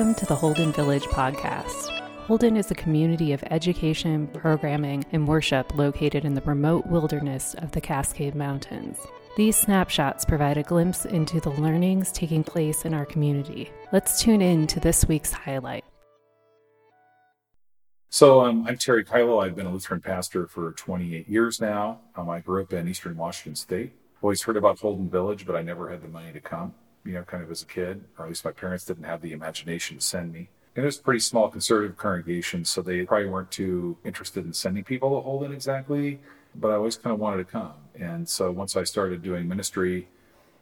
Welcome to the Holden Village podcast. Holden is a community of education, programming, and worship located in the remote wilderness of the Cascade Mountains. These snapshots provide a glimpse into the learnings taking place in our community. Let's tune in to this week's highlight. So um, I'm Terry Kyllo. I've been a Lutheran pastor for 28 years now. Um, I grew up in Eastern Washington State. Always heard about Holden Village, but I never had the money to come you know, kind of as a kid, or at least my parents didn't have the imagination to send me. And it was a pretty small conservative congregation, so they probably weren't too interested in sending people to Holden exactly, but I always kind of wanted to come. And so once I started doing ministry,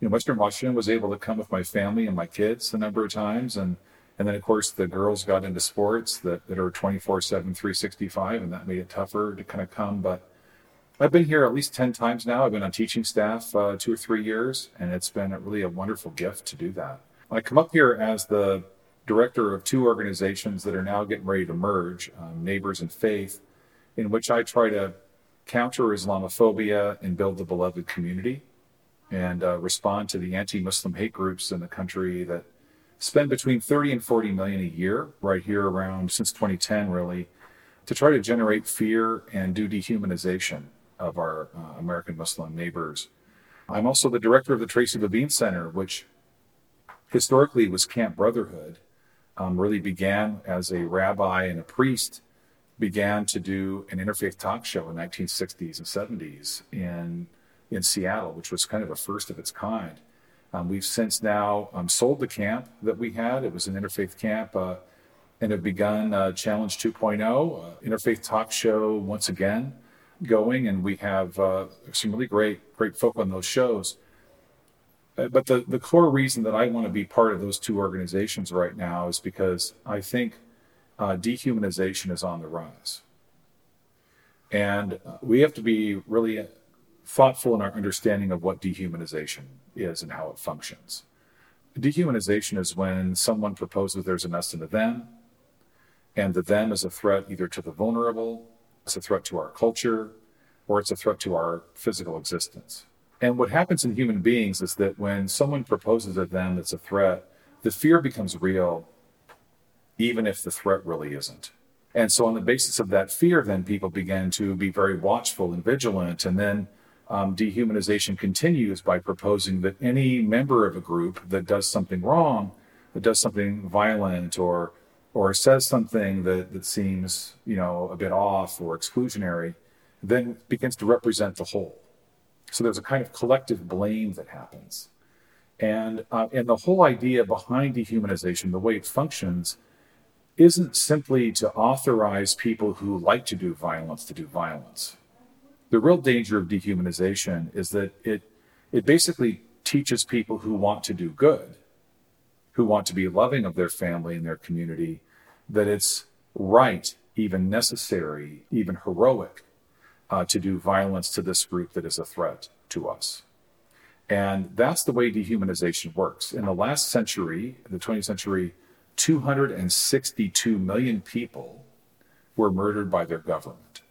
you know, Western Washington was able to come with my family and my kids a number of times. And, and then, of course, the girls got into sports that, that are 24 7, 365, and that made it tougher to kind of come. But I've been here at least 10 times now. I've been on teaching staff uh, two or three years, and it's been a, really a wonderful gift to do that. I come up here as the director of two organizations that are now getting ready to merge, um, Neighbors in Faith, in which I try to counter Islamophobia and build the beloved community and uh, respond to the anti Muslim hate groups in the country that spend between 30 and 40 million a year right here around since 2010, really, to try to generate fear and do dehumanization of our uh, American Muslim neighbors. I'm also the director of the Treacy Levine Center, which historically was Camp Brotherhood, um, really began as a rabbi and a priest, began to do an interfaith talk show in 1960s and 70s in, in Seattle, which was kind of a first of its kind. Um, we've since now um, sold the camp that we had. It was an interfaith camp uh, and have begun uh, Challenge 2.0, uh, interfaith talk show once again going, and we have uh, some really great great folk on those shows. Uh, but the, the core reason that I want to be part of those two organizations right now is because I think uh, dehumanization is on the rise. And uh, we have to be really thoughtful in our understanding of what dehumanization is and how it functions. Dehumanization is when someone proposes there's an us and a them, and the them is a threat either to the vulnerable it's a threat to our culture, or it's a threat to our physical existence. And what happens in human beings is that when someone proposes a them that's a threat, the fear becomes real, even if the threat really isn't. And so, on the basis of that fear, then people begin to be very watchful and vigilant. And then um, dehumanization continues by proposing that any member of a group that does something wrong, that does something violent or or says something that, that seems, you know, a bit off or exclusionary, then begins to represent the whole. So there's a kind of collective blame that happens. And, uh, and the whole idea behind dehumanization, the way it functions, isn't simply to authorize people who like to do violence to do violence. The real danger of dehumanization is that it, it basically teaches people who want to do good who want to be loving of their family and their community, that it's right, even necessary, even heroic uh, to do violence to this group that is a threat to us. And that's the way dehumanization works. In the last century, the 20th century, 262 million people were murdered by their government.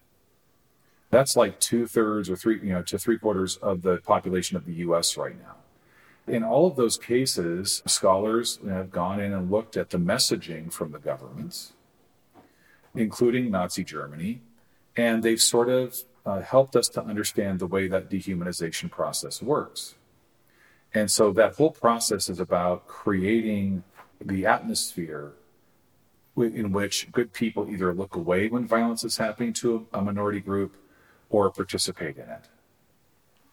That's like two thirds or three, you know, to three quarters of the population of the US right now. In all of those cases, scholars have gone in and looked at the messaging from the governments, including Nazi Germany, and they've sort of uh, helped us to understand the way that dehumanization process works. And so that whole process is about creating the atmosphere in which good people either look away when violence is happening to a minority group or participate in it.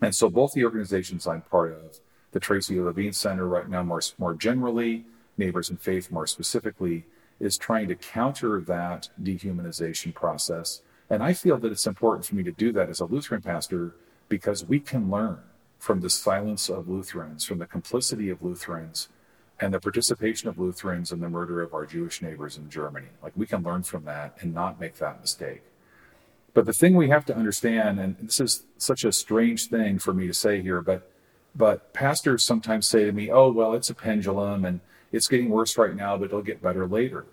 And so both the organizations I'm part of the Treacy Levine Center right now, more, more generally, Neighbors in Faith more specifically, is trying to counter that dehumanization process. And I feel that it's important for me to do that as a Lutheran pastor because we can learn from the silence of Lutherans, from the complicity of Lutherans, and the participation of Lutherans in the murder of our Jewish neighbors in Germany. Like we can learn from that and not make that mistake. But the thing we have to understand, and this is such a strange thing for me to say here, but but pastors sometimes say to me, oh, well, it's a pendulum and it's getting worse right now, but it'll get better later.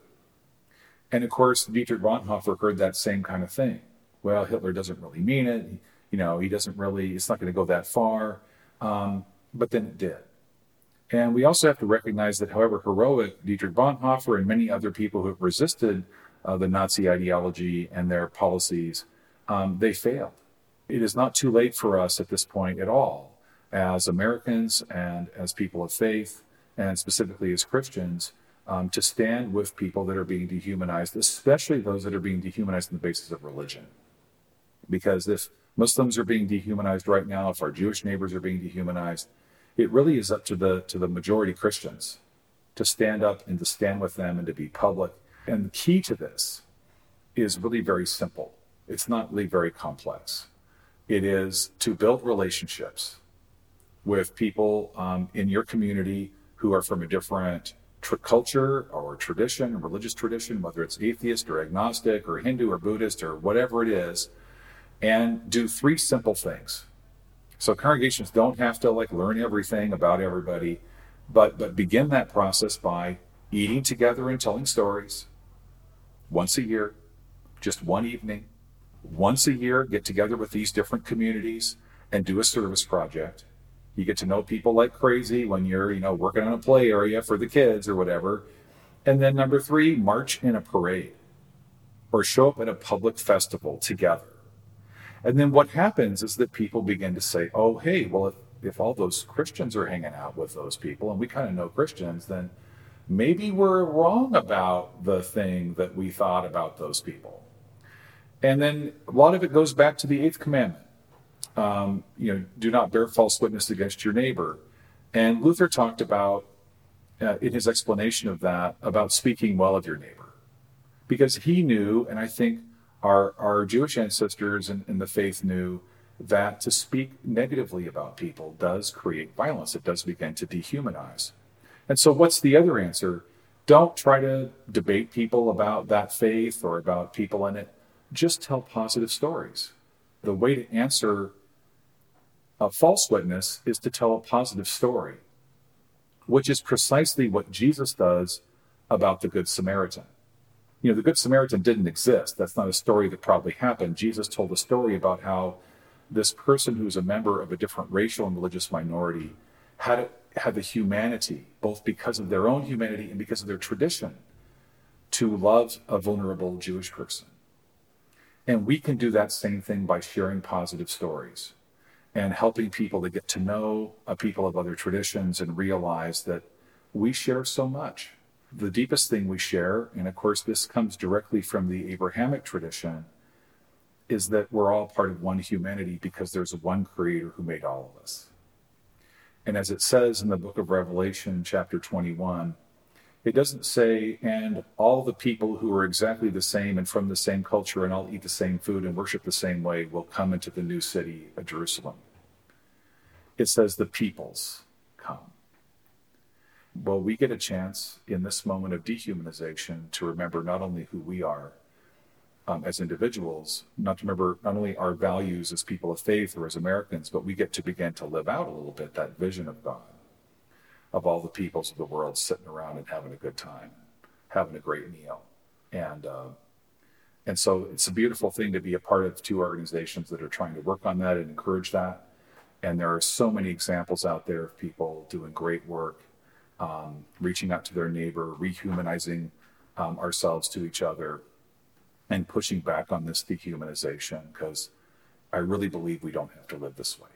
And of course, Dietrich Bonhoeffer heard that same kind of thing. Well, Hitler doesn't really mean it. You know, he doesn't really, it's not going to go that far. Um, but then it did. And we also have to recognize that, however heroic Dietrich Bonhoeffer and many other people who have resisted uh, the Nazi ideology and their policies, um, they failed. It is not too late for us at this point at all, as Americans and as people of faith, and specifically as Christians, um, to stand with people that are being dehumanized, especially those that are being dehumanized on the basis of religion. Because if Muslims are being dehumanized right now, if our Jewish neighbors are being dehumanized, it really is up to the to the majority Christians to stand up and to stand with them and to be public. And the key to this is really very simple. It's not really very complex. It is to build relationships with people um, in your community who are from a different tr- culture or tradition, religious tradition, whether it's atheist or agnostic or Hindu or Buddhist or whatever it is, and do three simple things. So congregations don't have to like learn everything about everybody, but but begin that process by eating together and telling stories once a year, just one evening, once a year, get together with these different communities and do a service project you get to know people like crazy when you're, you know, working on a play area for the kids or whatever. And then number three, march in a parade or show up at a public festival together. And then what happens is that people begin to say, oh, hey, well, if, if all those Christians are hanging out with those people and we kind of know Christians, then maybe we're wrong about the thing that we thought about those people. And then a lot of it goes back to the eighth commandment um, you know, do not bear false witness against your neighbor. And Luther talked about, uh, in his explanation of that, about speaking well of your neighbor. Because he knew, and I think our, our Jewish ancestors in, in the faith knew, that to speak negatively about people does create violence. It does begin to dehumanize. And so, what's the other answer? Don't try to debate people about that faith or about people in it. Just tell positive stories. The way to answer a false witness is to tell a positive story, which is precisely what Jesus does about the Good Samaritan. You know, the Good Samaritan didn't exist. That's not a story that probably happened. Jesus told a story about how this person who's a member of a different racial and religious minority had, had the humanity, both because of their own humanity and because of their tradition, to love a vulnerable Jewish person. And we can do that same thing by sharing positive stories and helping people to get to know a people of other traditions and realize that we share so much. The deepest thing we share, and of course, this comes directly from the Abrahamic tradition, is that we're all part of one humanity because there's one creator who made all of us. And as it says in the book of Revelation, chapter 21, it doesn't say, and all the people who are exactly the same and from the same culture and all eat the same food and worship the same way will come into the new city of Jerusalem. It says the peoples come. Well, we get a chance in this moment of dehumanization to remember not only who we are um, as individuals, not to remember not only our values as people of faith or as Americans, but we get to begin to live out a little bit that vision of God of all the peoples of the world sitting around and having a good time, having a great meal. And, uh, and so it's a beautiful thing to be a part of two organizations that are trying to work on that and encourage that. And there are so many examples out there of people doing great work, um, reaching out to their neighbor, rehumanizing um, ourselves to each other, and pushing back on this dehumanization because I really believe we don't have to live this way.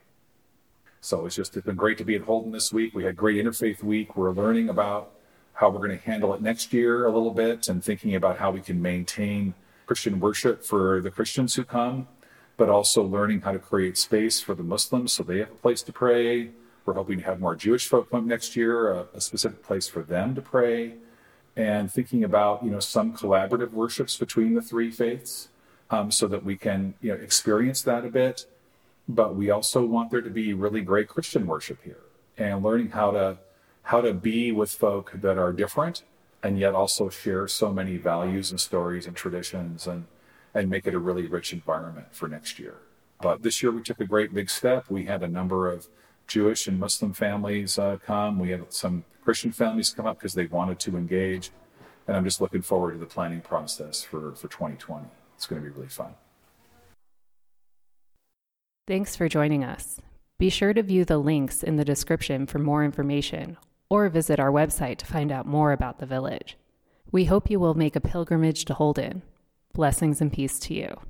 So it's just it's been great to be at Holden this week. We had great interfaith week. We're learning about how we're going to handle it next year a little bit and thinking about how we can maintain Christian worship for the Christians who come, but also learning how to create space for the Muslims so they have a place to pray. We're hoping to have more Jewish folk come next year, a, a specific place for them to pray, and thinking about you know some collaborative worships between the three faiths, um, so that we can you know experience that a bit but we also want there to be really great Christian worship here and learning how to how to be with folk that are different and yet also share so many values and stories and traditions and and make it a really rich environment for next year. But this year we took a great big step. We had a number of Jewish and Muslim families uh, come. We had some Christian families come up because they wanted to engage. And I'm just looking forward to the planning process for, for 2020. It's going to be really fun. Thanks for joining us. Be sure to view the links in the description for more information or visit our website to find out more about the village. We hope you will make a pilgrimage to Holden. Blessings and peace to you.